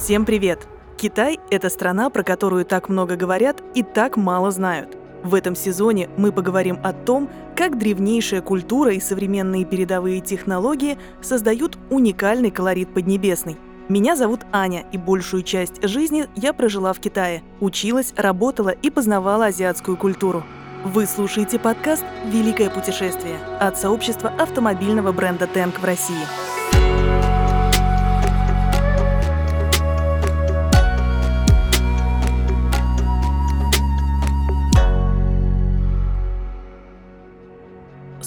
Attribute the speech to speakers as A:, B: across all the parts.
A: Всем привет! Китай – это страна, про которую так много говорят и так мало знают. В этом сезоне мы поговорим о том, как древнейшая культура и современные передовые технологии создают уникальный колорит Поднебесной. Меня зовут Аня, и большую часть жизни я прожила в Китае. Училась, работала и познавала азиатскую культуру. Вы слушаете подкаст «Великое путешествие» от сообщества автомобильного бренда «Тэнк» в России.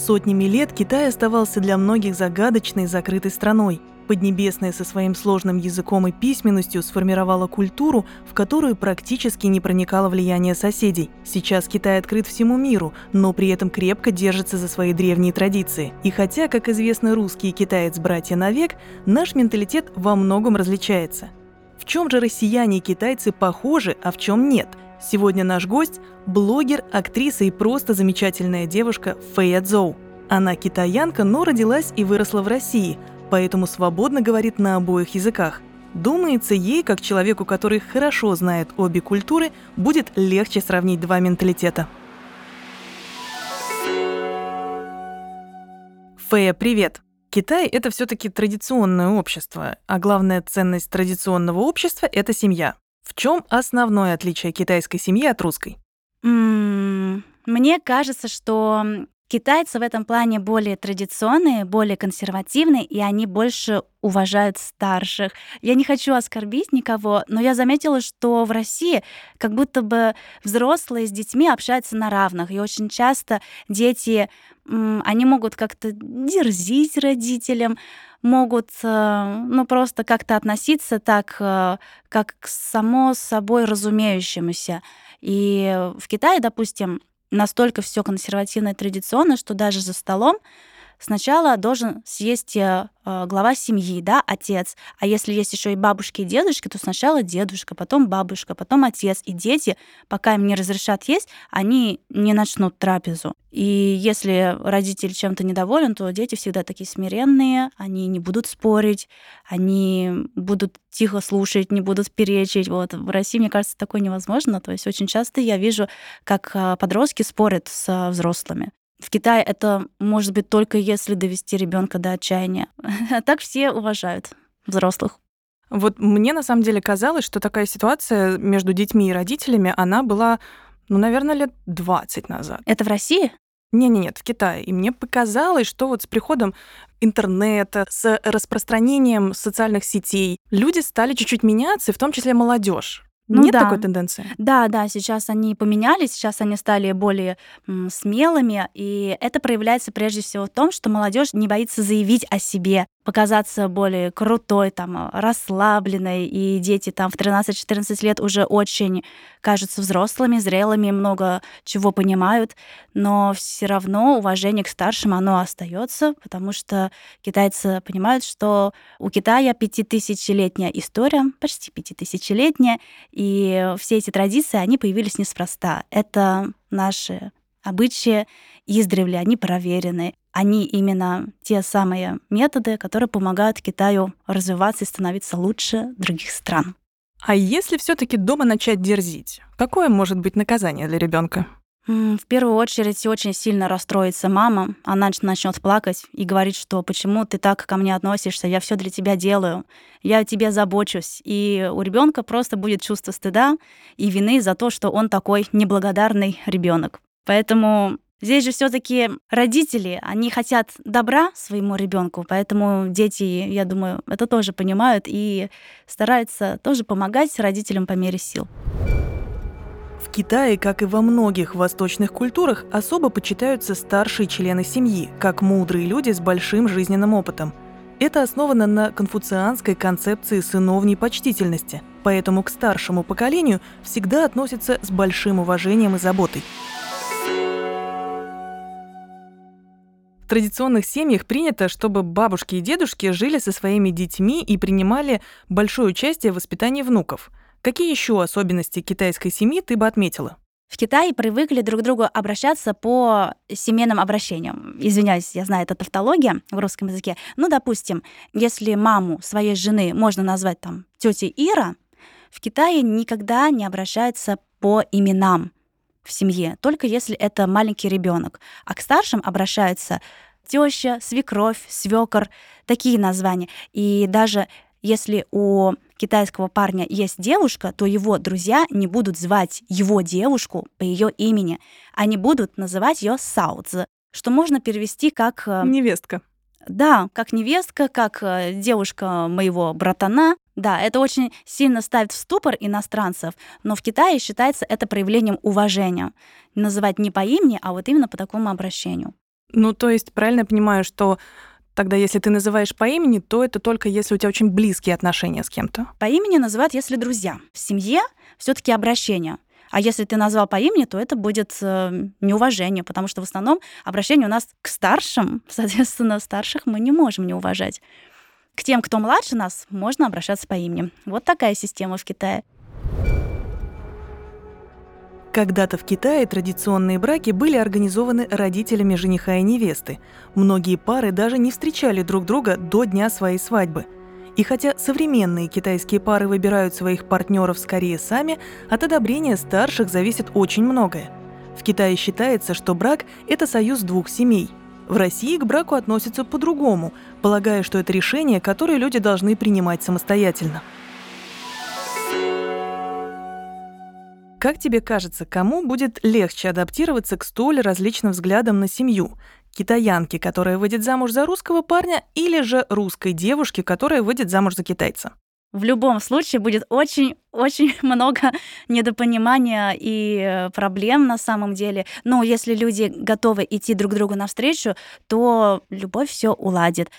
A: Сотнями лет Китай оставался для многих загадочной, закрытой страной. Поднебесная со своим сложным языком и письменностью сформировала культуру, в которую практически не проникало влияние соседей. Сейчас Китай открыт всему миру, но при этом крепко держится за свои древние традиции. И хотя, как известно, русский и китаец братья навек, наш менталитет во многом различается. В чем же россияне и китайцы похожи, а в чем нет – Сегодня наш гость – блогер, актриса и просто замечательная девушка Фэя Цзоу. Она китаянка, но родилась и выросла в России, поэтому свободно говорит на обоих языках. Думается, ей, как человеку, который хорошо знает обе культуры, будет легче сравнить два менталитета. Фэя, привет! Китай – это все-таки традиционное общество, а главная ценность традиционного общества – это семья. В чем основное отличие китайской семьи от русской?
B: Мне кажется, что китайцы в этом плане более традиционные, более консервативные, и они больше уважают старших. Я не хочу оскорбить никого, но я заметила, что в России как будто бы взрослые с детьми общаются на равных, и очень часто дети, они могут как-то дерзить родителям, могут э, ну, просто как-то относиться так, э, как к само собой разумеющемуся. И в Китае, допустим, настолько все консервативно и традиционно, что даже за столом сначала должен съесть э, э, глава семьи, да, отец. А если есть еще и бабушки и дедушки, то сначала дедушка, потом бабушка, потом отец. И дети, пока им не разрешат есть, они не начнут трапезу. И если родитель чем-то недоволен, то дети всегда такие смиренные, они не будут спорить, они будут тихо слушать, не будут перечить. Вот в России, мне кажется, такое невозможно. То есть очень часто я вижу, как э, подростки спорят с взрослыми. В Китае это может быть только если довести ребенка до отчаяния. А так все уважают взрослых.
A: Вот мне на самом деле казалось, что такая ситуация между детьми и родителями, она была, ну, наверное, лет 20 назад.
B: Это в России?
A: Не-не-нет, в Китае. И мне показалось, что вот с приходом интернета, с распространением социальных сетей люди стали чуть-чуть меняться, в том числе молодежь. Ну, Нет да. такой тенденции?
B: Да, да, сейчас они поменялись, сейчас они стали более м, смелыми, и это проявляется прежде всего в том, что молодежь не боится заявить о себе, показаться более крутой, там, расслабленной, и дети там в 13-14 лет уже очень кажутся взрослыми, зрелыми, много чего понимают, но все равно уважение к старшим, оно остается, потому что китайцы понимают, что у Китая пятитысячелетняя история, почти пятитысячелетняя, и все эти традиции, они появились неспроста. Это наши обычаи издревле, они проверены. Они именно те самые методы, которые помогают Китаю развиваться и становиться лучше других стран.
A: А если все-таки дома начать дерзить, какое может быть наказание для ребенка?
B: В первую очередь очень сильно расстроится мама. Она начнет плакать и говорить, что почему ты так ко мне относишься, я все для тебя делаю, я о тебе забочусь. И у ребенка просто будет чувство стыда и вины за то, что он такой неблагодарный ребенок. Поэтому Здесь же все-таки родители, они хотят добра своему ребенку, поэтому дети, я думаю, это тоже понимают и стараются тоже помогать родителям по мере сил.
A: В Китае, как и во многих восточных культурах, особо почитаются старшие члены семьи, как мудрые люди с большим жизненным опытом. Это основано на конфуцианской концепции сыновней почтительности, поэтому к старшему поколению всегда относятся с большим уважением и заботой. Традиционных семьях принято, чтобы бабушки и дедушки жили со своими детьми и принимали большое участие в воспитании внуков – Какие еще особенности китайской семьи ты бы отметила?
B: В Китае привыкли друг к другу обращаться по семейным обращениям. Извиняюсь, я знаю, это тавтология в русском языке. Ну, допустим, если маму своей жены можно назвать там тетей Ира, в Китае никогда не обращаются по именам в семье, только если это маленький ребенок. А к старшим обращаются теща, свекровь, свекор, такие названия. И даже если у китайского парня есть девушка, то его друзья не будут звать его девушку по ее имени. Они будут называть ее Саудзи, что можно перевести как...
A: Э, невестка.
B: Да, как невестка, как э, девушка моего братана. Да, это очень сильно ставит в ступор иностранцев, но в Китае считается это проявлением уважения. Называть не по имени, а вот именно по такому обращению.
A: Ну, то есть, правильно я понимаю, что Тогда, если ты называешь по имени, то это только если у тебя очень близкие отношения с кем-то.
B: По имени называют, если друзья. В семье все таки обращение. А если ты назвал по имени, то это будет э, неуважение, потому что в основном обращение у нас к старшим, соответственно, старших мы не можем не уважать. К тем, кто младше нас, можно обращаться по имени. Вот такая система в Китае.
A: Когда-то в Китае традиционные браки были организованы родителями жениха и невесты. Многие пары даже не встречали друг друга до дня своей свадьбы. И хотя современные китайские пары выбирают своих партнеров скорее сами, от одобрения старших зависит очень многое. В Китае считается, что брак – это союз двух семей. В России к браку относятся по-другому, полагая, что это решение, которое люди должны принимать самостоятельно. Как тебе кажется, кому будет легче адаптироваться к столь различным взглядам на семью? Китаянке, которая выйдет замуж за русского парня, или же русской девушке, которая выйдет замуж за китайца?
B: В любом случае будет очень-очень много недопонимания и э, проблем на самом деле. Но если люди готовы идти друг другу навстречу, то любовь все уладит.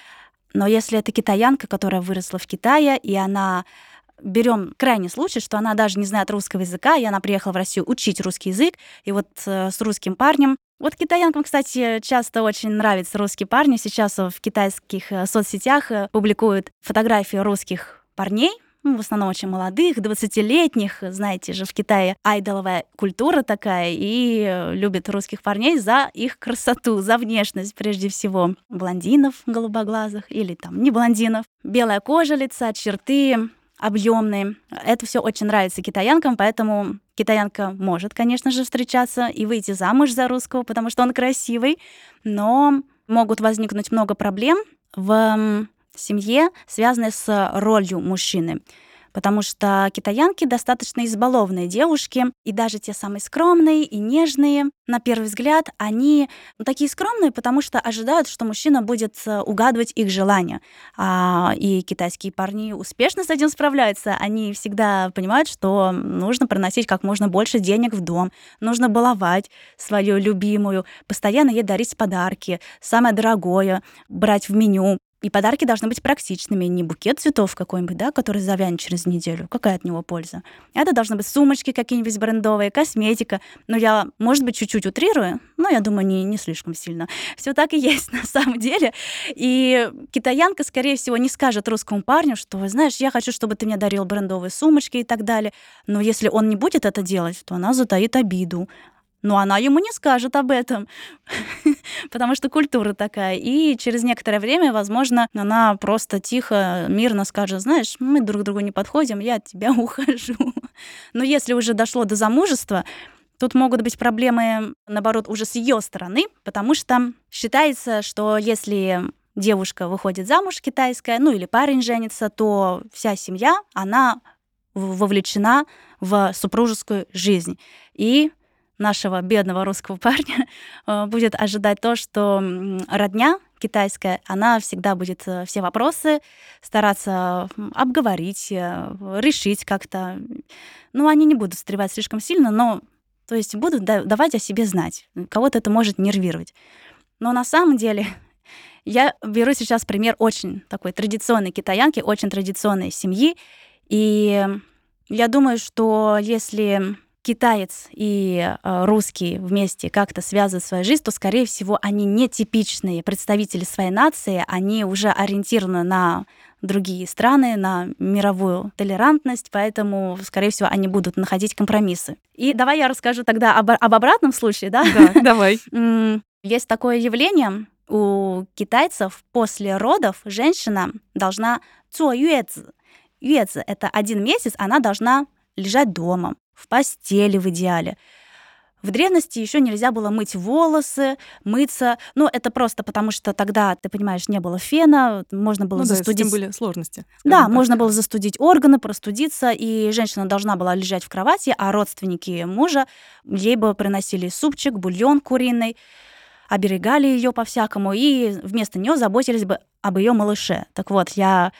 B: Но если это китаянка, которая выросла в Китае, и она берем крайний случай, что она даже не знает русского языка, и она приехала в Россию учить русский язык, и вот э, с русским парнем. Вот китаянкам, кстати, часто очень нравятся русские парни. Сейчас в китайских э, соцсетях э, публикуют фотографии русских парней, ну, в основном очень молодых, 20-летних. Знаете же, в Китае айдоловая культура такая, и э, любят русских парней за их красоту, за внешность прежде всего. Блондинов голубоглазых или там не блондинов. Белая кожа лица, черты, объемные. Это все очень нравится китаянкам, поэтому китаянка может, конечно же, встречаться и выйти замуж за русского, потому что он красивый, но могут возникнуть много проблем в семье, связанные с ролью мужчины потому что китаянки достаточно избалованные девушки, и даже те самые скромные и нежные, на первый взгляд, они ну, такие скромные, потому что ожидают, что мужчина будет э, угадывать их желания. А, и китайские парни успешно с этим справляются. Они всегда понимают, что нужно приносить как можно больше денег в дом, нужно баловать свою любимую, постоянно ей дарить подарки, самое дорогое брать в меню, и подарки должны быть практичными, не букет цветов какой-нибудь, да, который завянет через неделю. Какая от него польза? Это должны быть сумочки какие-нибудь брендовые, косметика. Но я, может быть, чуть-чуть утрирую, но я думаю, не, не слишком сильно. Все так и есть на самом деле. И китаянка, скорее всего, не скажет русскому парню, что, знаешь, я хочу, чтобы ты мне дарил брендовые сумочки и так далее. Но если он не будет это делать, то она затаит обиду но она ему не скажет об этом, потому что культура такая. И через некоторое время, возможно, она просто тихо, мирно скажет, знаешь, мы друг другу не подходим, я от тебя ухожу. Но если уже дошло до замужества, Тут могут быть проблемы, наоборот, уже с ее стороны, потому что считается, что если девушка выходит замуж китайская, ну или парень женится, то вся семья, она вовлечена в супружескую жизнь. И нашего бедного русского парня э, будет ожидать то, что родня китайская, она всегда будет э, все вопросы стараться обговорить, э, решить как-то. Ну, они не будут встревать слишком сильно, но то есть будут давать о себе знать. Кого-то это может нервировать. Но на самом деле я беру сейчас пример очень такой традиционной китаянки, очень традиционной семьи. И я думаю, что если китаец и э, русский вместе как-то связывают свою жизнь, то, скорее всего, они не типичные представители своей нации, они уже ориентированы на другие страны, на мировую толерантность, поэтому, скорее всего, они будут находить компромиссы. И давай я расскажу тогда об, об обратном случае, да?
A: Да, давай.
B: Есть такое явление у китайцев после родов женщина должна цо юэцзи. Юэцзи — это один месяц, она должна лежать дома в постели в идеале. В древности еще нельзя было мыть волосы, мыться. Ну, это просто потому, что тогда, ты понимаешь, не было фена, можно было
A: ну,
B: застудить.
A: Да, были сложности.
B: Да, так. можно было застудить органы, простудиться, и женщина должна была лежать в кровати, а родственники мужа ей бы приносили супчик, бульон куриный, оберегали ее по-всякому, и вместо нее заботились бы об ее малыше. Так вот, я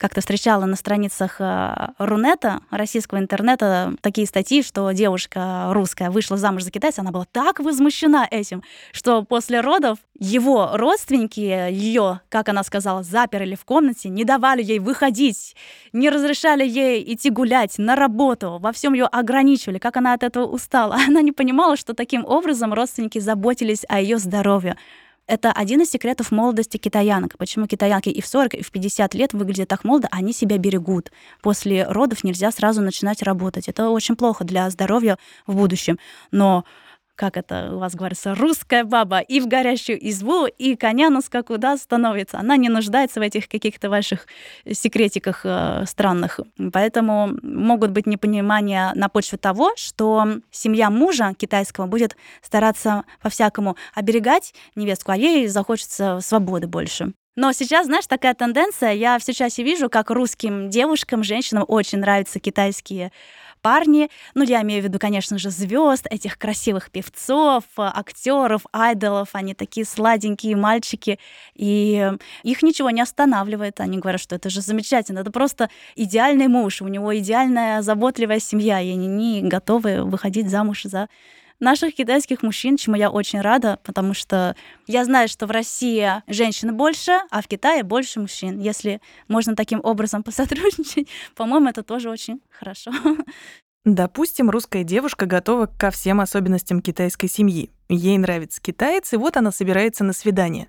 B: как-то встречала на страницах э, Рунета, российского интернета, такие статьи, что девушка русская вышла замуж за китайца, она была так возмущена этим, что после родов его родственники ее, как она сказала, заперли в комнате, не давали ей выходить, не разрешали ей идти гулять на работу, во всем ее ограничивали, как она от этого устала. Она не понимала, что таким образом родственники заботились о ее здоровье. Это один из секретов молодости китаянок. Почему китаянки и в 40, и в 50 лет выглядят так молодо, они себя берегут. После родов нельзя сразу начинать работать. Это очень плохо для здоровья в будущем. Но как это у вас говорится, русская баба и в горящую избу, и коня на скаку, да, становится. Она не нуждается в этих каких-то ваших секретиках э, странных. Поэтому могут быть непонимания на почве того, что семья мужа китайского будет стараться по-всякому оберегать невестку, а ей захочется свободы больше. Но сейчас, знаешь, такая тенденция, я все чаще вижу, как русским девушкам, женщинам очень нравятся китайские парни, ну, я имею в виду, конечно же, звезд, этих красивых певцов, актеров, айдолов, они такие сладенькие мальчики, и их ничего не останавливает. Они говорят, что это же замечательно, это просто идеальный муж, у него идеальная заботливая семья, и они не готовы выходить замуж за наших китайских мужчин, чему я очень рада, потому что я знаю, что в России женщин больше, а в Китае больше мужчин. Если можно таким образом посотрудничать, по-моему, это тоже очень хорошо.
A: Допустим, русская девушка готова ко всем особенностям китайской семьи. Ей нравится китаец, и вот она собирается на свидание.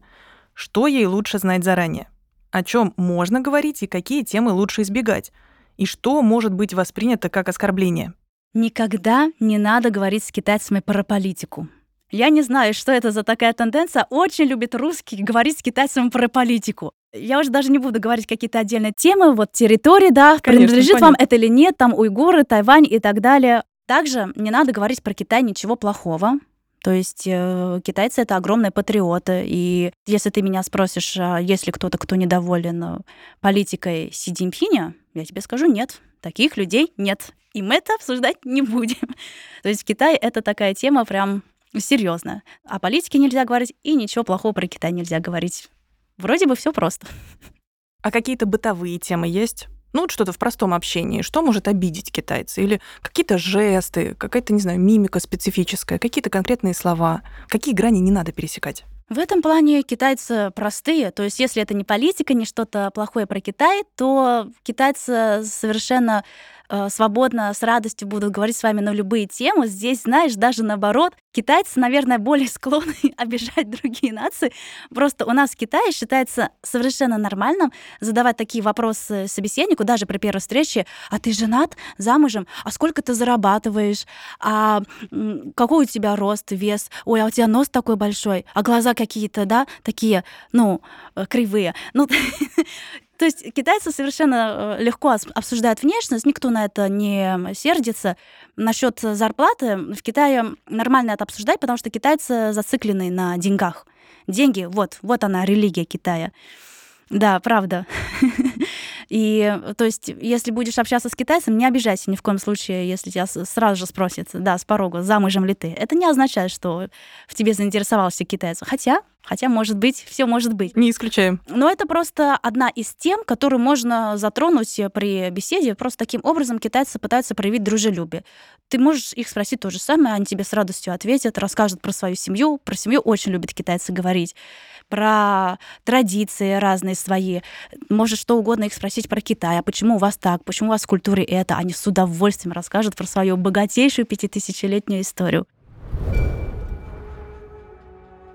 A: Что ей лучше знать заранее? О чем можно говорить и какие темы лучше избегать? И что может быть воспринято как оскорбление?
B: Никогда не надо говорить с китайцами про политику. Я не знаю, что это за такая тенденция. Очень любит русский говорить с китайцами про политику. Я уже даже не буду говорить какие-то отдельные темы, вот территории, да, Конечно, принадлежит понятно. вам это или нет, там уйгуры, Тайвань и так далее. Также не надо говорить про Китай ничего плохого. То есть э, китайцы это огромные патриоты. И если ты меня спросишь, а есть ли кто-то, кто недоволен э, политикой Си Цзиньпиня, я тебе скажу нет. Таких людей нет. И мы это обсуждать не будем. То есть в Китае это такая тема прям серьезная. О политике нельзя говорить, и ничего плохого про Китай нельзя говорить. Вроде бы все просто.
A: А какие-то бытовые темы есть? Ну, вот что-то в простом общении. Что может обидеть китайца? Или какие-то жесты, какая-то, не знаю, мимика специфическая, какие-то конкретные слова. Какие грани не надо пересекать?
B: В этом плане китайцы простые. То есть, если это не политика, не что-то плохое про Китай, то китайцы совершенно свободно, с радостью будут говорить с вами на любые темы. Здесь, знаешь, даже наоборот, китайцы, наверное, более склонны обижать другие нации. Просто у нас в Китае считается совершенно нормальным задавать такие вопросы собеседнику, даже при первой встрече. А ты женат, замужем? А сколько ты зарабатываешь? А какой у тебя рост, вес? Ой, а у тебя нос такой большой? А глаза какие-то, да, такие, ну, э, кривые. Ну, То есть китайцы совершенно э, легко обсуждают внешность, никто на это не сердится. Насчет зарплаты в Китае нормально это обсуждать, потому что китайцы зациклены на деньгах. Деньги, вот, вот она, религия Китая. Да, правда. И, то есть, если будешь общаться с китайцем, не обижайся ни в коем случае, если тебя сразу же спросят, да, с порога, замужем ли ты. Это не означает, что в тебе заинтересовался китаец. Хотя, хотя, может быть, все может быть.
A: Не исключаем.
B: Но это просто одна из тем, которую можно затронуть при беседе. Просто таким образом китайцы пытаются проявить дружелюбие. Ты можешь их спросить то же самое, они тебе с радостью ответят, расскажут про свою семью. Про семью очень любят китайцы говорить про традиции разные свои. Можешь что угодно их спросить про Китай, а почему у вас так, почему у вас в культуре это. Они с удовольствием расскажут про свою богатейшую пятитысячелетнюю историю.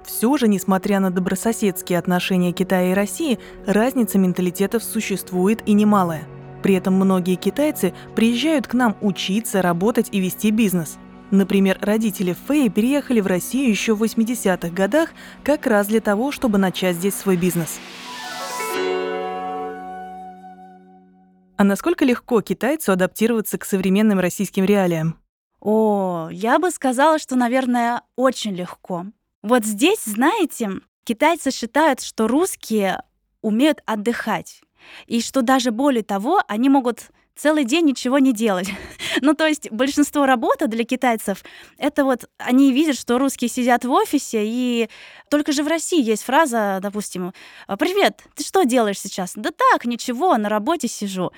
A: Все же, несмотря на добрососедские отношения Китая и России, разница менталитетов существует и немалая. При этом многие китайцы приезжают к нам учиться, работать и вести бизнес. Например, родители Фэй переехали в Россию еще в 80-х годах как раз для того, чтобы начать здесь свой бизнес. А насколько легко китайцу адаптироваться к современным российским реалиям?
B: О, я бы сказала, что, наверное, очень легко. Вот здесь, знаете, китайцы считают, что русские умеют отдыхать. И что даже более того, они могут целый день ничего не делать. ну, то есть большинство работы для китайцев, это вот они видят, что русские сидят в офисе, и только же в России есть фраза, допустим, «Привет, ты что делаешь сейчас?» «Да так, ничего, на работе сижу».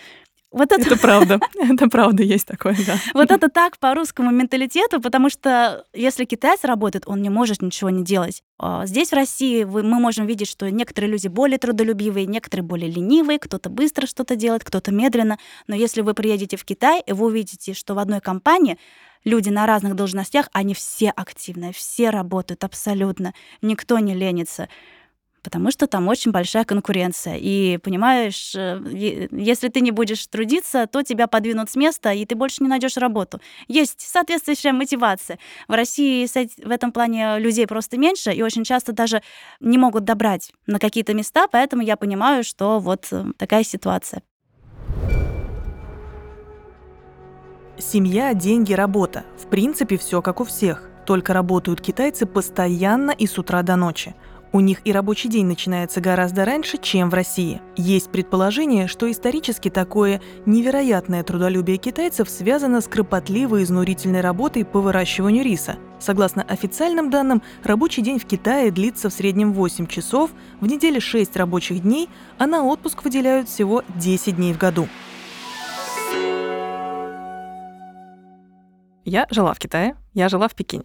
A: Вот это... это правда. Это правда есть такое, да.
B: Вот это так по русскому менталитету, потому что если китаец работает, он не может ничего не делать. А здесь, в России, мы можем видеть, что некоторые люди более трудолюбивые, некоторые более ленивые, кто-то быстро что-то делает, кто-то медленно. Но если вы приедете в Китай, и вы увидите, что в одной компании люди на разных должностях, они все активные, все работают абсолютно, никто не ленится потому что там очень большая конкуренция. И понимаешь, э, если ты не будешь трудиться, то тебя подвинут с места, и ты больше не найдешь работу. Есть соответствующая мотивация. В России в этом плане людей просто меньше, и очень часто даже не могут добрать на какие-то места, поэтому я понимаю, что вот э, такая ситуация.
A: Семья, деньги, работа. В принципе, все как у всех. Только работают китайцы постоянно и с утра до ночи. У них и рабочий день начинается гораздо раньше, чем в России. Есть предположение, что исторически такое невероятное трудолюбие китайцев связано с кропотливой изнурительной работой по выращиванию риса. Согласно официальным данным, рабочий день в Китае длится в среднем 8 часов, в неделе 6 рабочих дней, а на отпуск выделяют всего 10 дней в году. Я жила в Китае, я жила в Пекине.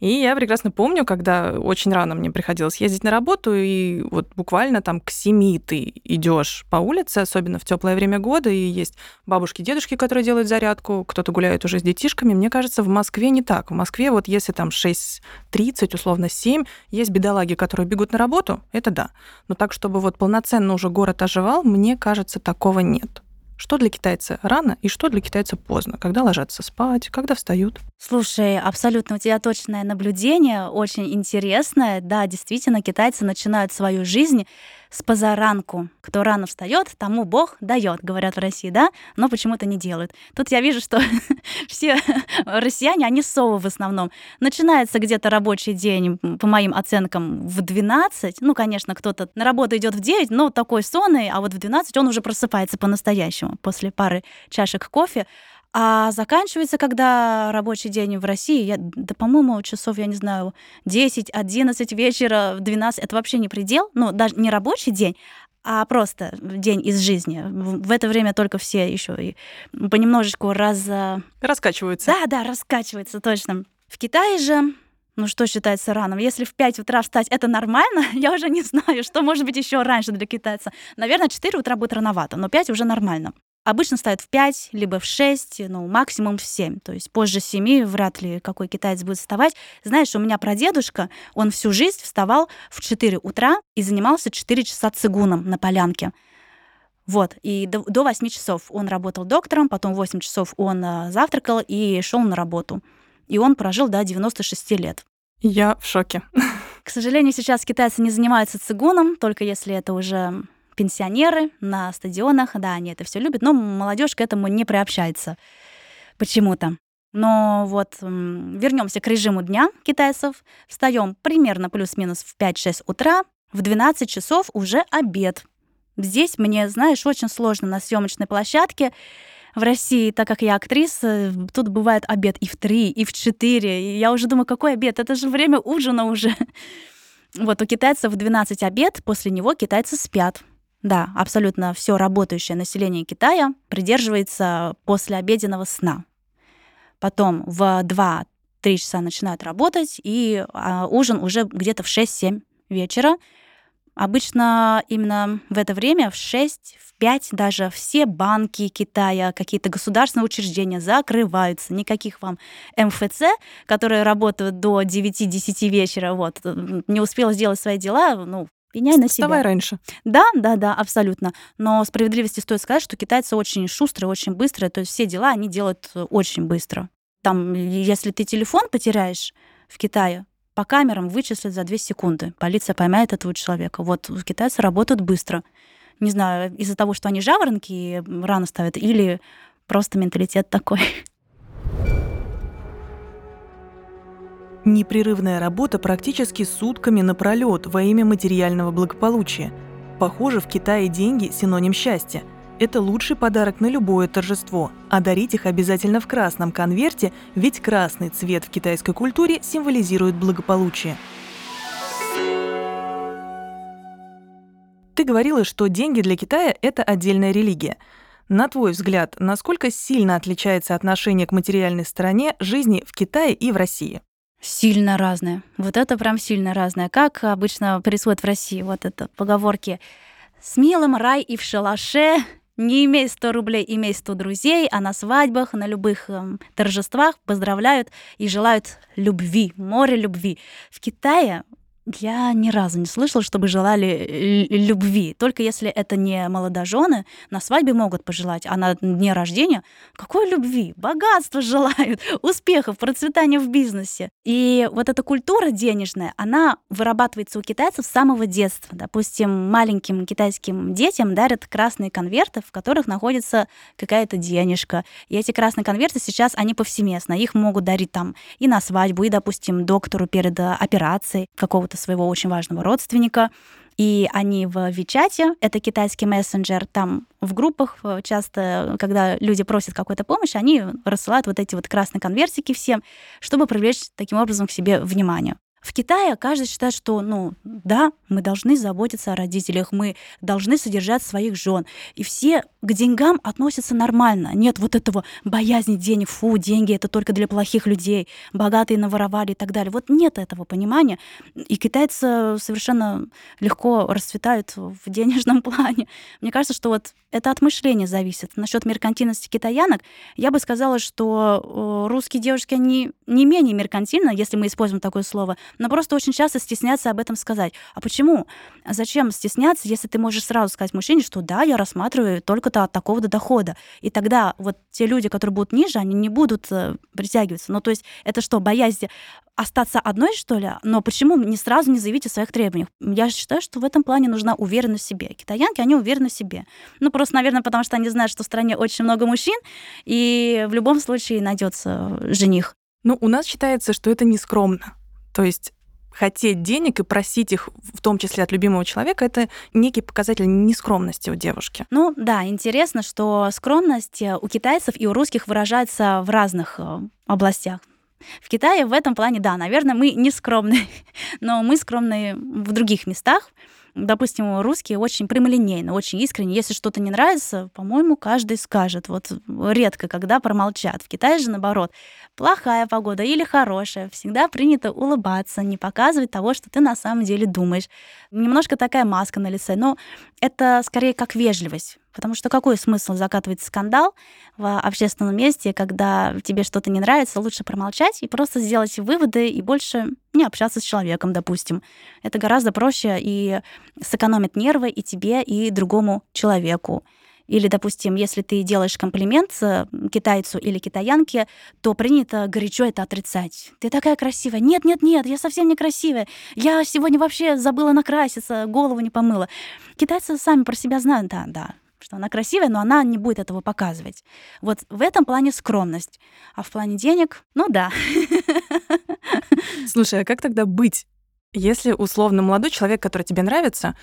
A: И я прекрасно помню, когда очень рано мне приходилось ездить на работу, и вот буквально там к семи ты идешь по улице, особенно в теплое время года, и есть бабушки, дедушки, которые делают зарядку, кто-то гуляет уже с детишками. Мне кажется, в Москве не так. В Москве вот если там 6.30, условно 7, есть бедолаги, которые бегут на работу, это да. Но так, чтобы вот полноценно уже город оживал, мне кажется, такого нет. Что для китайца рано и что для китайца поздно? Когда ложатся спать, когда встают?
B: Слушай, абсолютно у тебя точное наблюдение, очень интересное. Да, действительно, китайцы начинают свою жизнь с позаранку. Кто рано встает, тому Бог дает, говорят в России, да? Но почему-то не делают. Тут я вижу, что все россияне, они совы в основном. Начинается где-то рабочий день, по моим оценкам, в 12. Ну, конечно, кто-то на работу идет в 9, но такой сонный, а вот в 12 он уже просыпается по-настоящему после пары чашек кофе. А заканчивается, когда рабочий день в России, я, да, по-моему, часов, я не знаю, 10, 11 вечера, 12, это вообще не предел, ну, даже не рабочий день, а просто день из жизни. В это время только все еще и понемножечку раз...
A: Раскачиваются.
B: Да, да, раскачиваются, точно. В Китае же ну что считается рано? Если в 5 утра встать это нормально, я уже не знаю, что может быть еще раньше для китайца. Наверное, 4 утра будет рановато, но 5 уже нормально. Обычно ставят в 5, либо в 6, ну, максимум в 7. То есть позже 7 вряд ли какой китаец будет вставать. Знаешь, у меня прадедушка, он всю жизнь вставал в 4 утра и занимался 4 часа цигуном на полянке. Вот, и до, до 8 часов он работал доктором, потом 8 часов он а, завтракал и шел на работу. И он прожил до 96 лет.
A: Я в шоке.
B: К сожалению, сейчас китайцы не занимаются цигуном, только если это уже пенсионеры на стадионах, да, они это все любят, но молодежь к этому не приобщается почему-то. Но вот вернемся к режиму дня китайцев. Встаем примерно плюс-минус в 5-6 утра, в 12 часов уже обед. Здесь мне, знаешь, очень сложно на съемочной площадке. В России, так как я актриса, тут бывает обед и в 3, и в 4. И я уже думаю, какой обед? Это же время ужина уже. Вот у китайцев в 12 обед, после него китайцы спят. Да, абсолютно все работающее население Китая придерживается послеобеденного сна. Потом в 2-3 часа начинают работать, и а, ужин уже где-то в 6-7 вечера. Обычно именно в это время, в 6, в 5 даже все банки Китая, какие-то государственные учреждения закрываются. Никаких вам МФЦ, которые работают до 9-10 вечера, вот, не успела сделать свои дела, ну, пеняй на себя.
A: Вставай раньше.
B: Да, да, да, абсолютно. Но справедливости стоит сказать, что китайцы очень шустрые, очень быстрые, то есть все дела они делают очень быстро. Там, если ты телефон потеряешь в Китае, по камерам вычислят за 2 секунды. Полиция поймает этого человека. Вот китайцы работают быстро. Не знаю, из-за того, что они жаворонки рано ставят, или просто менталитет такой.
A: Непрерывная работа практически сутками напролет во имя материального благополучия. Похоже, в Китае деньги – синоним счастья – это лучший подарок на любое торжество, а дарить их обязательно в красном конверте, ведь красный цвет в китайской культуре символизирует благополучие. Ты говорила, что деньги для Китая — это отдельная религия. На твой взгляд, насколько сильно отличается отношение к материальной стороне жизни в Китае и в России?
B: Сильно разное. Вот это прям сильно разное. Как обычно происходит в России, вот это поговорки «С милым рай и в шалаше, не имей 100 рублей, имей 100 друзей, а на свадьбах, на любых э, торжествах поздравляют и желают любви, море любви. В Китае я ни разу не слышала, чтобы желали любви. Только если это не молодожены, на свадьбе могут пожелать, а на дне рождения какой любви? Богатства желают, успехов, процветания в бизнесе. И вот эта культура денежная, она вырабатывается у китайцев с самого детства. Допустим, маленьким китайским детям дарят красные конверты, в которых находится какая-то денежка. И эти красные конверты сейчас, они повсеместно. Их могут дарить там и на свадьбу, и, допустим, доктору перед операцией какого-то какого-то своего очень важного родственника, и они в Вичате, это китайский мессенджер, там в группах э, часто, когда люди просят какой-то помощи, они рассылают вот эти вот красные конвертики всем, чтобы привлечь таким образом к себе внимание. В Китае каждый считает, что, ну, да, мы должны заботиться о родителях, мы должны содержать своих жен. И все к деньгам относятся нормально. Нет вот этого боязни денег, фу, деньги это только для плохих людей, богатые наворовали и так далее. Вот нет этого понимания. И китайцы совершенно легко расцветают в денежном плане. Мне кажется, что вот это от мышления зависит. Насчет меркантильности китаянок, я бы сказала, что э, русские девушки, они не менее меркантильны, если мы используем такое слово, но просто очень часто стесняться об этом сказать. А почему? Зачем стесняться, если ты можешь сразу сказать мужчине, что да, я рассматриваю только-то от такого-то дохода. И тогда вот те люди, которые будут ниже, они не будут э, притягиваться. Ну, то есть это что, боязнь остаться одной, что ли? Но почему не сразу не заявить о своих требованиях? Я считаю, что в этом плане нужна уверенность в себе. Китаянки, они уверены в себе. Ну, просто, наверное, потому что они знают, что в стране очень много мужчин, и в любом случае найдется жених.
A: Ну, у нас считается, что это не скромно. То есть хотеть денег и просить их, в том числе от любимого человека, это некий показатель нескромности у девушки.
B: Ну да, интересно, что скромность э, у китайцев и у русских выражается в разных э, областях. В Китае в этом плане, да, наверное, мы не скромные, но мы скромные в других местах допустим, русские очень прямолинейно, очень искренне. Если что-то не нравится, по-моему, каждый скажет. Вот редко, когда промолчат. В Китае же наоборот. Плохая погода или хорошая. Всегда принято улыбаться, не показывать того, что ты на самом деле думаешь. Немножко такая маска на лице. Но это скорее как вежливость. Потому что какой смысл закатывать скандал в общественном месте, когда тебе что-то не нравится, лучше промолчать и просто сделать выводы и больше не общаться с человеком, допустим. Это гораздо проще и сэкономит нервы и тебе, и другому человеку. Или, допустим, если ты делаешь комплимент китайцу или китаянке, то принято горячо это отрицать. Ты такая красивая. Нет, нет, нет, я совсем не красивая. Я сегодня вообще забыла накраситься, голову не помыла. Китайцы сами про себя знают, да, да, что она красивая, но она не будет этого показывать. Вот в этом плане скромность. А в плане денег, ну да.
A: Слушай, а как тогда быть, если условно молодой человек, который тебе нравится,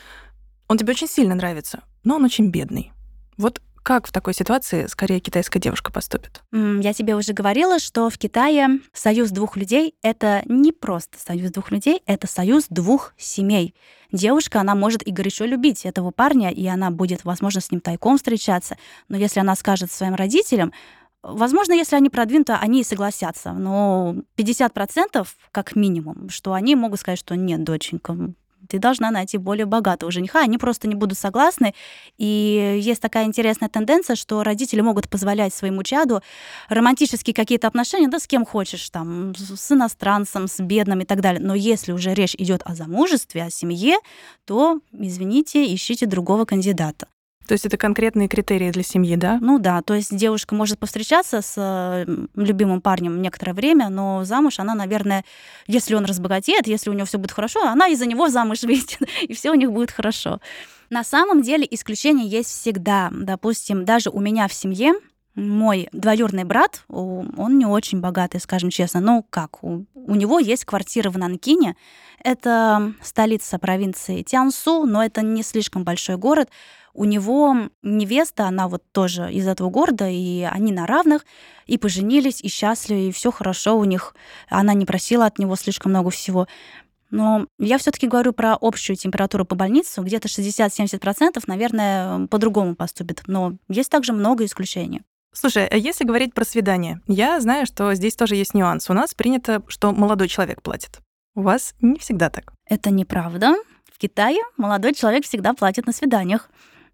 A: он тебе очень сильно нравится, но он очень бедный? Вот как в такой ситуации скорее китайская девушка поступит?
B: Я тебе уже говорила, что в Китае союз двух людей — это не просто союз двух людей, это союз двух семей. Девушка, она может и горячо любить этого парня, и она будет, возможно, с ним тайком встречаться. Но если она скажет своим родителям, Возможно, если они продвинуты, они и согласятся. Но 50% как минимум, что они могут сказать, что нет, доченька, ты должна найти более богатого жениха, они просто не будут согласны. И есть такая интересная тенденция, что родители могут позволять своему чаду романтические какие-то отношения, да, с кем хочешь, там, с иностранцем, с бедным и так далее. Но если уже речь идет о замужестве, о семье, то, извините, ищите другого кандидата.
A: То есть это конкретные критерии для семьи, да?
B: Ну да, то есть девушка может повстречаться с любимым парнем некоторое время, но замуж она, наверное, если он разбогатеет, если у него все будет хорошо, она из-за него замуж выйдет, и все у них будет хорошо. На самом деле исключения есть всегда. Допустим, даже у меня в семье мой двоюродный брат, он не очень богатый, скажем честно. Ну как, у, у него есть квартира в Нанкине. Это столица провинции Тянсу, но это не слишком большой город. У него невеста, она вот тоже из этого города, и они на равных, и поженились, и счастливы, и все хорошо у них. Она не просила от него слишком много всего. Но я все-таки говорю про общую температуру по больнице. Где-то 60-70%, наверное, по-другому поступит. Но есть также много исключений.
A: Слушай, а если говорить про свидание, я знаю, что здесь тоже есть нюанс. У нас принято, что молодой человек платит. У вас не всегда так.
B: Это неправда. В Китае молодой человек всегда платит на свиданиях.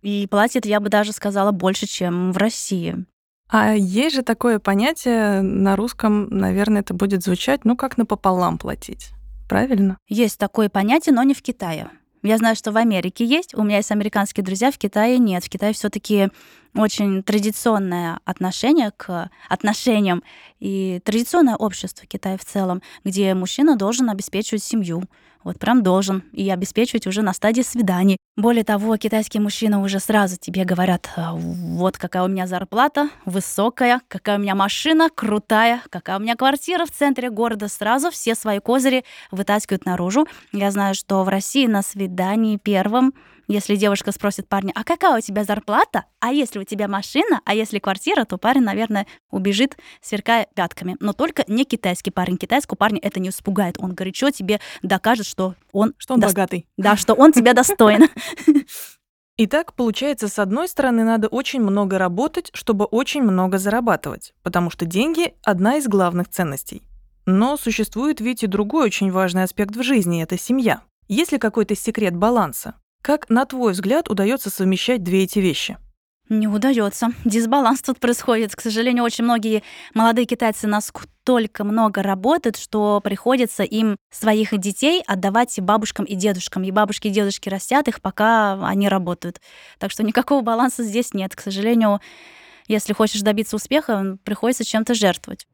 B: И платит, я бы даже сказала, больше, чем в России.
A: А есть же такое понятие на русском, наверное, это будет звучать, ну, как напополам платить. Правильно?
B: Есть такое понятие, но не в Китае. Я знаю, что в Америке есть, у меня есть американские друзья, в Китае нет. В Китае все таки очень традиционное отношение к отношениям и традиционное общество Китая в целом, где мужчина должен обеспечивать семью. Вот прям должен. И обеспечивать уже на стадии свиданий. Более того, китайские мужчины уже сразу тебе говорят, «А, вот какая у меня зарплата, высокая, какая у меня машина, крутая, какая у меня квартира в центре города. Сразу все свои козыри вытаскивают наружу. Я знаю, что в России на свидании первым если девушка спросит парня, а какая у тебя зарплата? А если у тебя машина? А если квартира? То парень, наверное, убежит, сверкая пятками. Но только не китайский парень. Китайского парня это не испугает. Он горячо тебе докажет, что он...
A: Что он до... богатый.
B: Да, что он тебя достоин.
A: Итак, получается, с одной стороны, надо очень много работать, чтобы очень много зарабатывать, потому что деньги – одна из главных ценностей. Но существует ведь и другой очень важный аспект в жизни – это семья. Есть ли какой-то секрет баланса? Как, на твой взгляд, удается совмещать две эти вещи?
B: Не удается. Дисбаланс тут происходит. К сожалению, очень многие молодые китайцы настолько много работают, что приходится им своих детей отдавать бабушкам и дедушкам. И бабушки и дедушки растят их, пока они работают. Так что никакого баланса здесь нет. К сожалению, если хочешь добиться успеха, приходится чем-то жертвовать.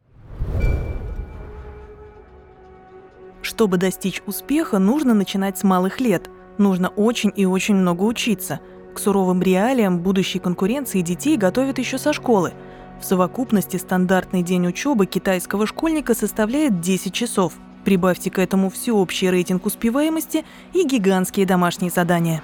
A: Чтобы достичь успеха, нужно начинать с малых лет – Нужно очень и очень много учиться. К суровым реалиям будущей конкуренции детей готовят еще со школы. В совокупности стандартный день учебы китайского школьника составляет 10 часов. Прибавьте к этому всеобщий рейтинг успеваемости и гигантские домашние задания.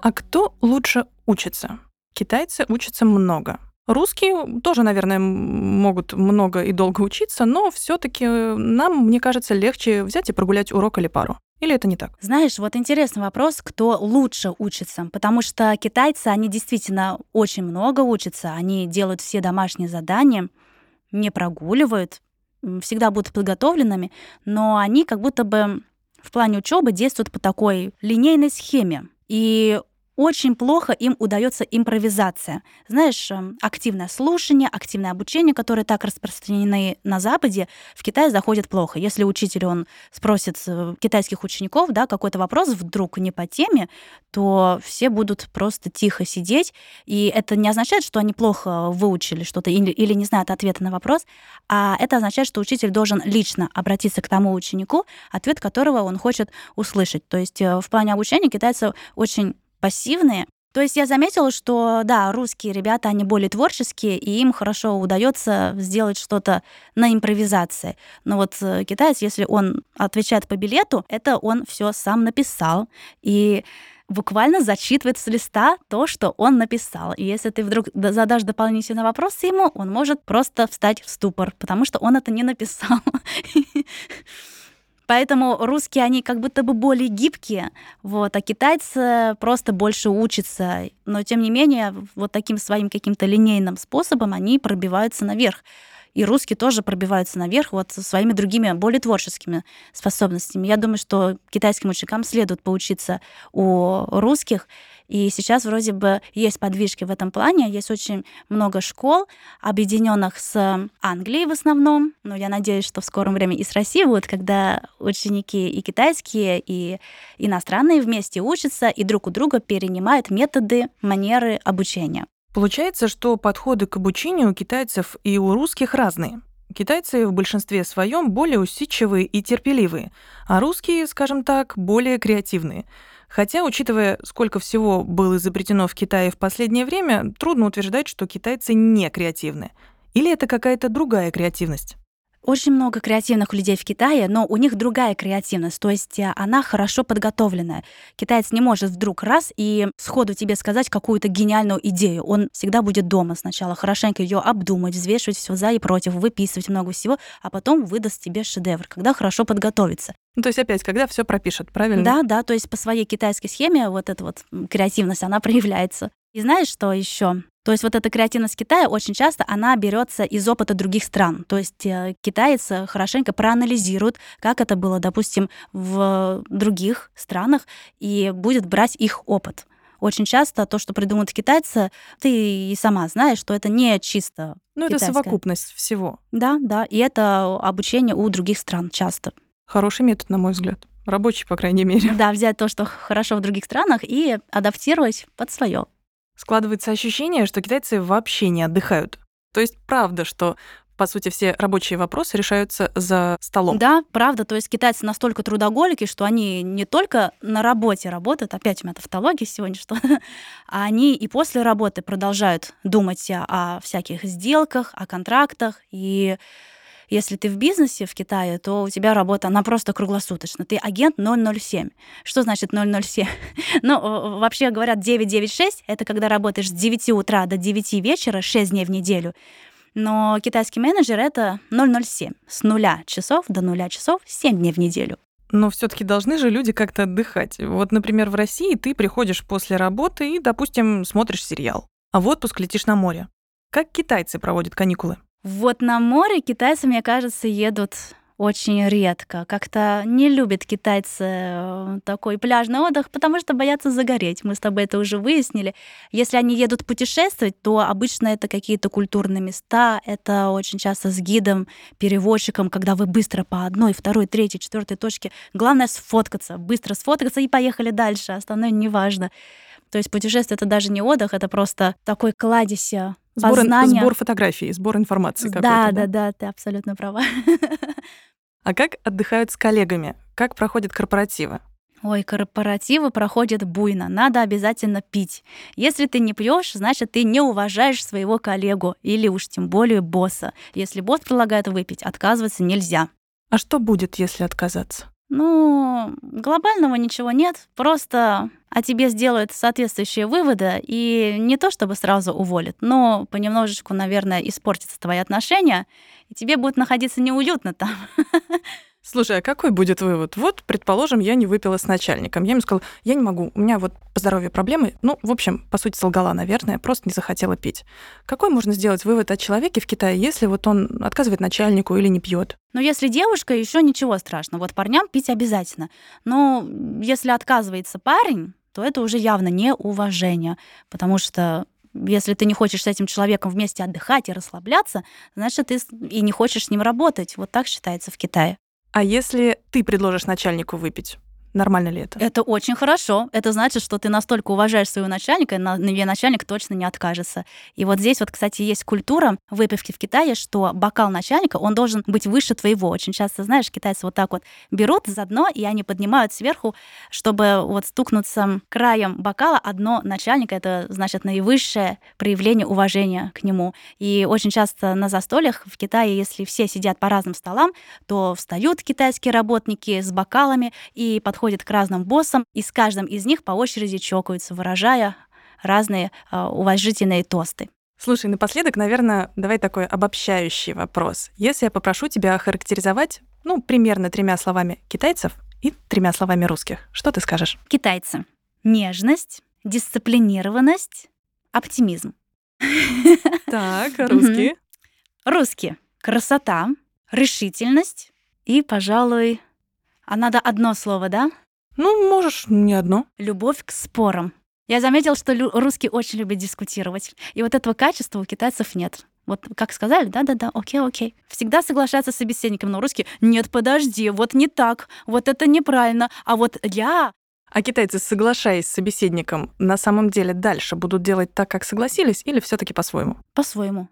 A: А кто лучше учится? Китайцы учатся много. Русские тоже, наверное, могут много и долго учиться, но все-таки нам, мне кажется, легче взять и прогулять урок или пару. Или это не так?
B: Знаешь, вот интересный вопрос, кто лучше учится, потому что китайцы, они действительно очень много учатся, они делают все домашние задания, не прогуливают, всегда будут подготовленными, но они как будто бы в плане учебы действуют по такой линейной схеме. И очень плохо им удается импровизация. Знаешь, эм, активное слушание, активное обучение, которые так распространены на Западе, в Китае заходит плохо. Если учитель, он спросит э, китайских учеников, да, какой-то вопрос вдруг не по теме, то все будут просто тихо сидеть, и это не означает, что они плохо выучили что-то или, или не знают ответа на вопрос, а это означает, что учитель должен лично обратиться к тому ученику, ответ которого он хочет услышать. То есть э, в плане обучения китайцы очень пассивные. То есть я заметила, что да, русские ребята, они более творческие, и им хорошо удается сделать что-то на импровизации. Но вот э, китаец, если он отвечает по билету, это он все сам написал. И буквально зачитывает с листа то, что он написал. И если ты вдруг задашь дополнительный вопрос ему, он может просто встать в ступор, потому что он это не написал. Поэтому русские, они как будто бы более гибкие, вот, а китайцы просто больше учатся. Но, тем не менее, вот таким своим каким-то линейным способом они пробиваются наверх. И русские тоже пробиваются наверх вот со своими другими, более творческими способностями. Я думаю, что китайским ученикам следует поучиться у русских, и сейчас вроде бы есть подвижки в этом плане. Есть очень много школ, объединенных с Англией в основном. Но я надеюсь, что в скором времени и с Россией будут, когда ученики и китайские, и иностранные вместе учатся и друг у друга перенимают методы, манеры обучения.
A: Получается, что подходы к обучению у китайцев и у русских разные. Китайцы в большинстве своем более усидчивые и терпеливые, а русские, скажем так, более креативные. Хотя, учитывая, сколько всего было изобретено в Китае в последнее время, трудно утверждать, что китайцы не креативны. Или это какая-то другая креативность?
B: Очень много креативных людей в Китае, но у них другая креативность, то есть э, она хорошо подготовленная. Китаец не может вдруг раз и сходу тебе сказать какую-то гениальную идею. Он всегда будет дома сначала, хорошенько ее обдумать, взвешивать все за и против, выписывать много всего, а потом выдаст тебе шедевр, когда хорошо подготовится.
A: Ну, то есть опять, когда все пропишет, правильно?
B: Да, да, то есть по своей китайской схеме вот эта вот креативность, она проявляется. И знаешь, что еще? То есть вот эта креативность Китая очень часто она берется из опыта других стран. То есть э, китайцы хорошенько проанализируют, как это было, допустим, в других странах, и будет брать их опыт. Очень часто то, что придумывают китайцы, ты и сама знаешь, что это не чисто
A: Ну, это совокупность всего.
B: Да, да, и это обучение у других стран часто.
A: Хороший метод, на мой взгляд. Рабочий, по крайней мере.
B: Да, взять то, что хорошо в других странах, и адаптировать под свое.
A: Складывается ощущение, что китайцы вообще не отдыхают. То есть правда, что по сути, все рабочие вопросы решаются за столом.
B: Да, правда. То есть китайцы настолько трудоголики, что они не только на работе работают, опять у меня тавтология сегодня, что а они и после работы продолжают думать о всяких сделках, о контрактах и если ты в бизнесе в Китае, то у тебя работа, она просто круглосуточно. Ты агент 007. Что значит 007? ну, вообще говорят 996 — это когда работаешь с 9 утра до 9 вечера, 6 дней в неделю. Но китайский менеджер — это 007. С нуля часов до нуля часов 7 дней в неделю.
A: Но все-таки должны же люди как-то отдыхать. Вот, например, в России ты приходишь после работы и, допустим, смотришь сериал, а в отпуск летишь на море. Как китайцы проводят каникулы?
B: Вот на море китайцы, мне кажется, едут очень редко. Как-то не любят китайцы э, такой пляжный отдых, потому что боятся загореть. Мы с тобой это уже выяснили. Если они едут путешествовать, то обычно это какие-то культурные места, это очень часто с гидом, переводчиком, когда вы быстро по одной, второй, третьей, четвертой точке. Главное сфоткаться, быстро сфоткаться и поехали дальше. Остальное неважно. То есть путешествие это даже не отдых, это просто такой кладезь э,
A: Сбор,
B: познания.
A: сбор фотографий, сбор информации
B: да,
A: какой-то.
B: Да, да, да, ты абсолютно права.
A: А как отдыхают с коллегами? Как проходят корпоративы?
B: Ой, корпоративы проходят буйно, надо обязательно пить. Если ты не пьешь, значит, ты не уважаешь своего коллегу или уж тем более босса. Если босс предлагает выпить, отказываться нельзя.
A: А что будет, если отказаться?
B: Ну, глобального ничего нет, просто о тебе сделают соответствующие выводы, и не то чтобы сразу уволят, но понемножечку, наверное, испортятся твои отношения, и тебе будет находиться неуютно там.
A: Слушай, а какой будет вывод? Вот, предположим, я не выпила с начальником. Я ему сказала, я не могу, у меня вот по здоровью проблемы. Ну, в общем, по сути, солгала, наверное, просто не захотела пить. Какой можно сделать вывод о человеке в Китае, если вот он отказывает начальнику или не пьет?
B: Ну, если девушка, еще ничего страшного. Вот парням пить обязательно. Но если отказывается парень, то это уже явно неуважение, потому что если ты не хочешь с этим человеком вместе отдыхать и расслабляться, значит, ты и не хочешь с ним работать. Вот так считается в Китае.
A: А если ты предложишь начальнику выпить? Нормально ли это?
B: Это очень хорошо. Это значит, что ты настолько уважаешь своего начальника, и начальник точно не откажется. И вот здесь вот, кстати, есть культура выпивки в Китае, что бокал начальника, он должен быть выше твоего. Очень часто, знаешь, китайцы вот так вот берут за дно, и они поднимают сверху, чтобы вот стукнуться краем бокала одно начальника. Это, значит, наивысшее проявление уважения к нему. И очень часто на застольях в Китае, если все сидят по разным столам, то встают китайские работники с бокалами и подходят подходят к разным боссам, и с каждым из них по очереди чокаются, выражая разные э, уважительные тосты.
A: Слушай, напоследок, наверное, давай такой обобщающий вопрос. Если я попрошу тебя охарактеризовать, ну, примерно тремя словами китайцев и тремя словами русских, что ты скажешь?
B: Китайцы. Нежность, дисциплинированность, оптимизм.
A: Так, русские?
B: Русские. красота, решительность и, пожалуй, а надо одно слово, да?
A: Ну, можешь не одно.
B: Любовь к спорам. Я заметил, что русские очень любят дискутировать. И вот этого качества у китайцев нет. Вот как сказали, да-да-да, окей, окей. Всегда соглашаться с собеседником, но русские, нет, подожди, вот не так, вот это неправильно, а вот я...
A: А китайцы, соглашаясь с собеседником, на самом деле дальше будут делать так, как согласились, или все таки по-своему?
B: По-своему.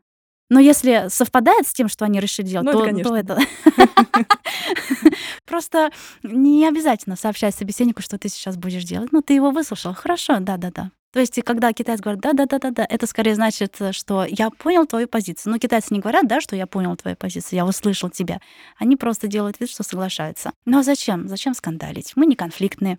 B: Но если совпадает с тем, что они решили делать,
A: Ну,
B: то,
A: это конечно.
B: то это... Просто не обязательно сообщать собеседнику, что ты сейчас будешь делать. Ну, ты его выслушал. Хорошо, да-да-да. То есть, когда китаец говорит да-да-да-да-да, это скорее значит, что я понял твою позицию. Но китайцы не говорят, да, что я понял твою позицию, я услышал тебя. Они просто делают вид, что соглашаются. Ну а зачем? Зачем скандалить? Мы не конфликтные.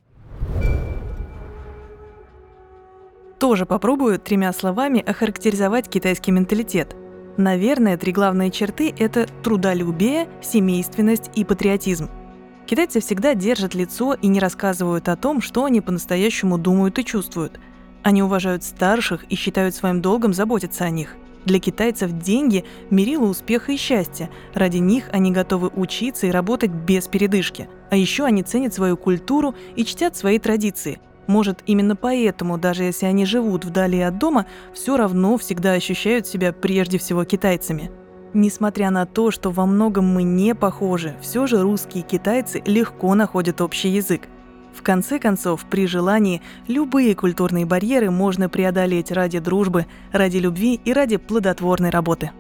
A: Тоже попробую тремя словами охарактеризовать китайский менталитет. Наверное, три главные черты – это трудолюбие, семейственность и патриотизм. Китайцы всегда держат лицо и не рассказывают о том, что они по-настоящему думают и чувствуют. Они уважают старших и считают своим долгом заботиться о них. Для китайцев деньги – мерило успеха и счастья. Ради них они готовы учиться и работать без передышки. А еще они ценят свою культуру и чтят свои традиции. Может, именно поэтому, даже если они живут вдали от дома, все равно всегда ощущают себя прежде всего китайцами. Несмотря на то, что во многом мы не похожи, все же русские и китайцы легко находят общий язык. В конце концов, при желании, любые культурные барьеры можно преодолеть ради дружбы, ради любви и ради плодотворной работы.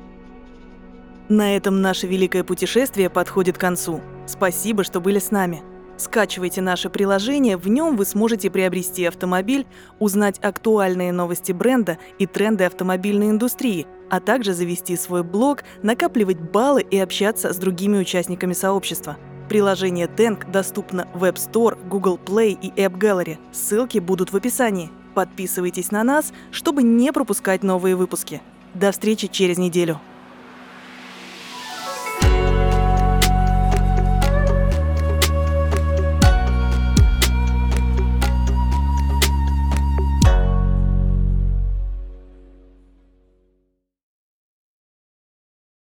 A: На этом наше великое путешествие подходит к концу. Спасибо, что были с нами. Скачивайте наше приложение, в нем вы сможете приобрести автомобиль, узнать актуальные новости бренда и тренды автомобильной индустрии, а также завести свой блог, накапливать баллы и общаться с другими участниками сообщества. Приложение Tank доступно в App Store, Google Play и App Gallery. Ссылки будут в описании. Подписывайтесь на нас, чтобы не пропускать новые выпуски. До встречи через неделю.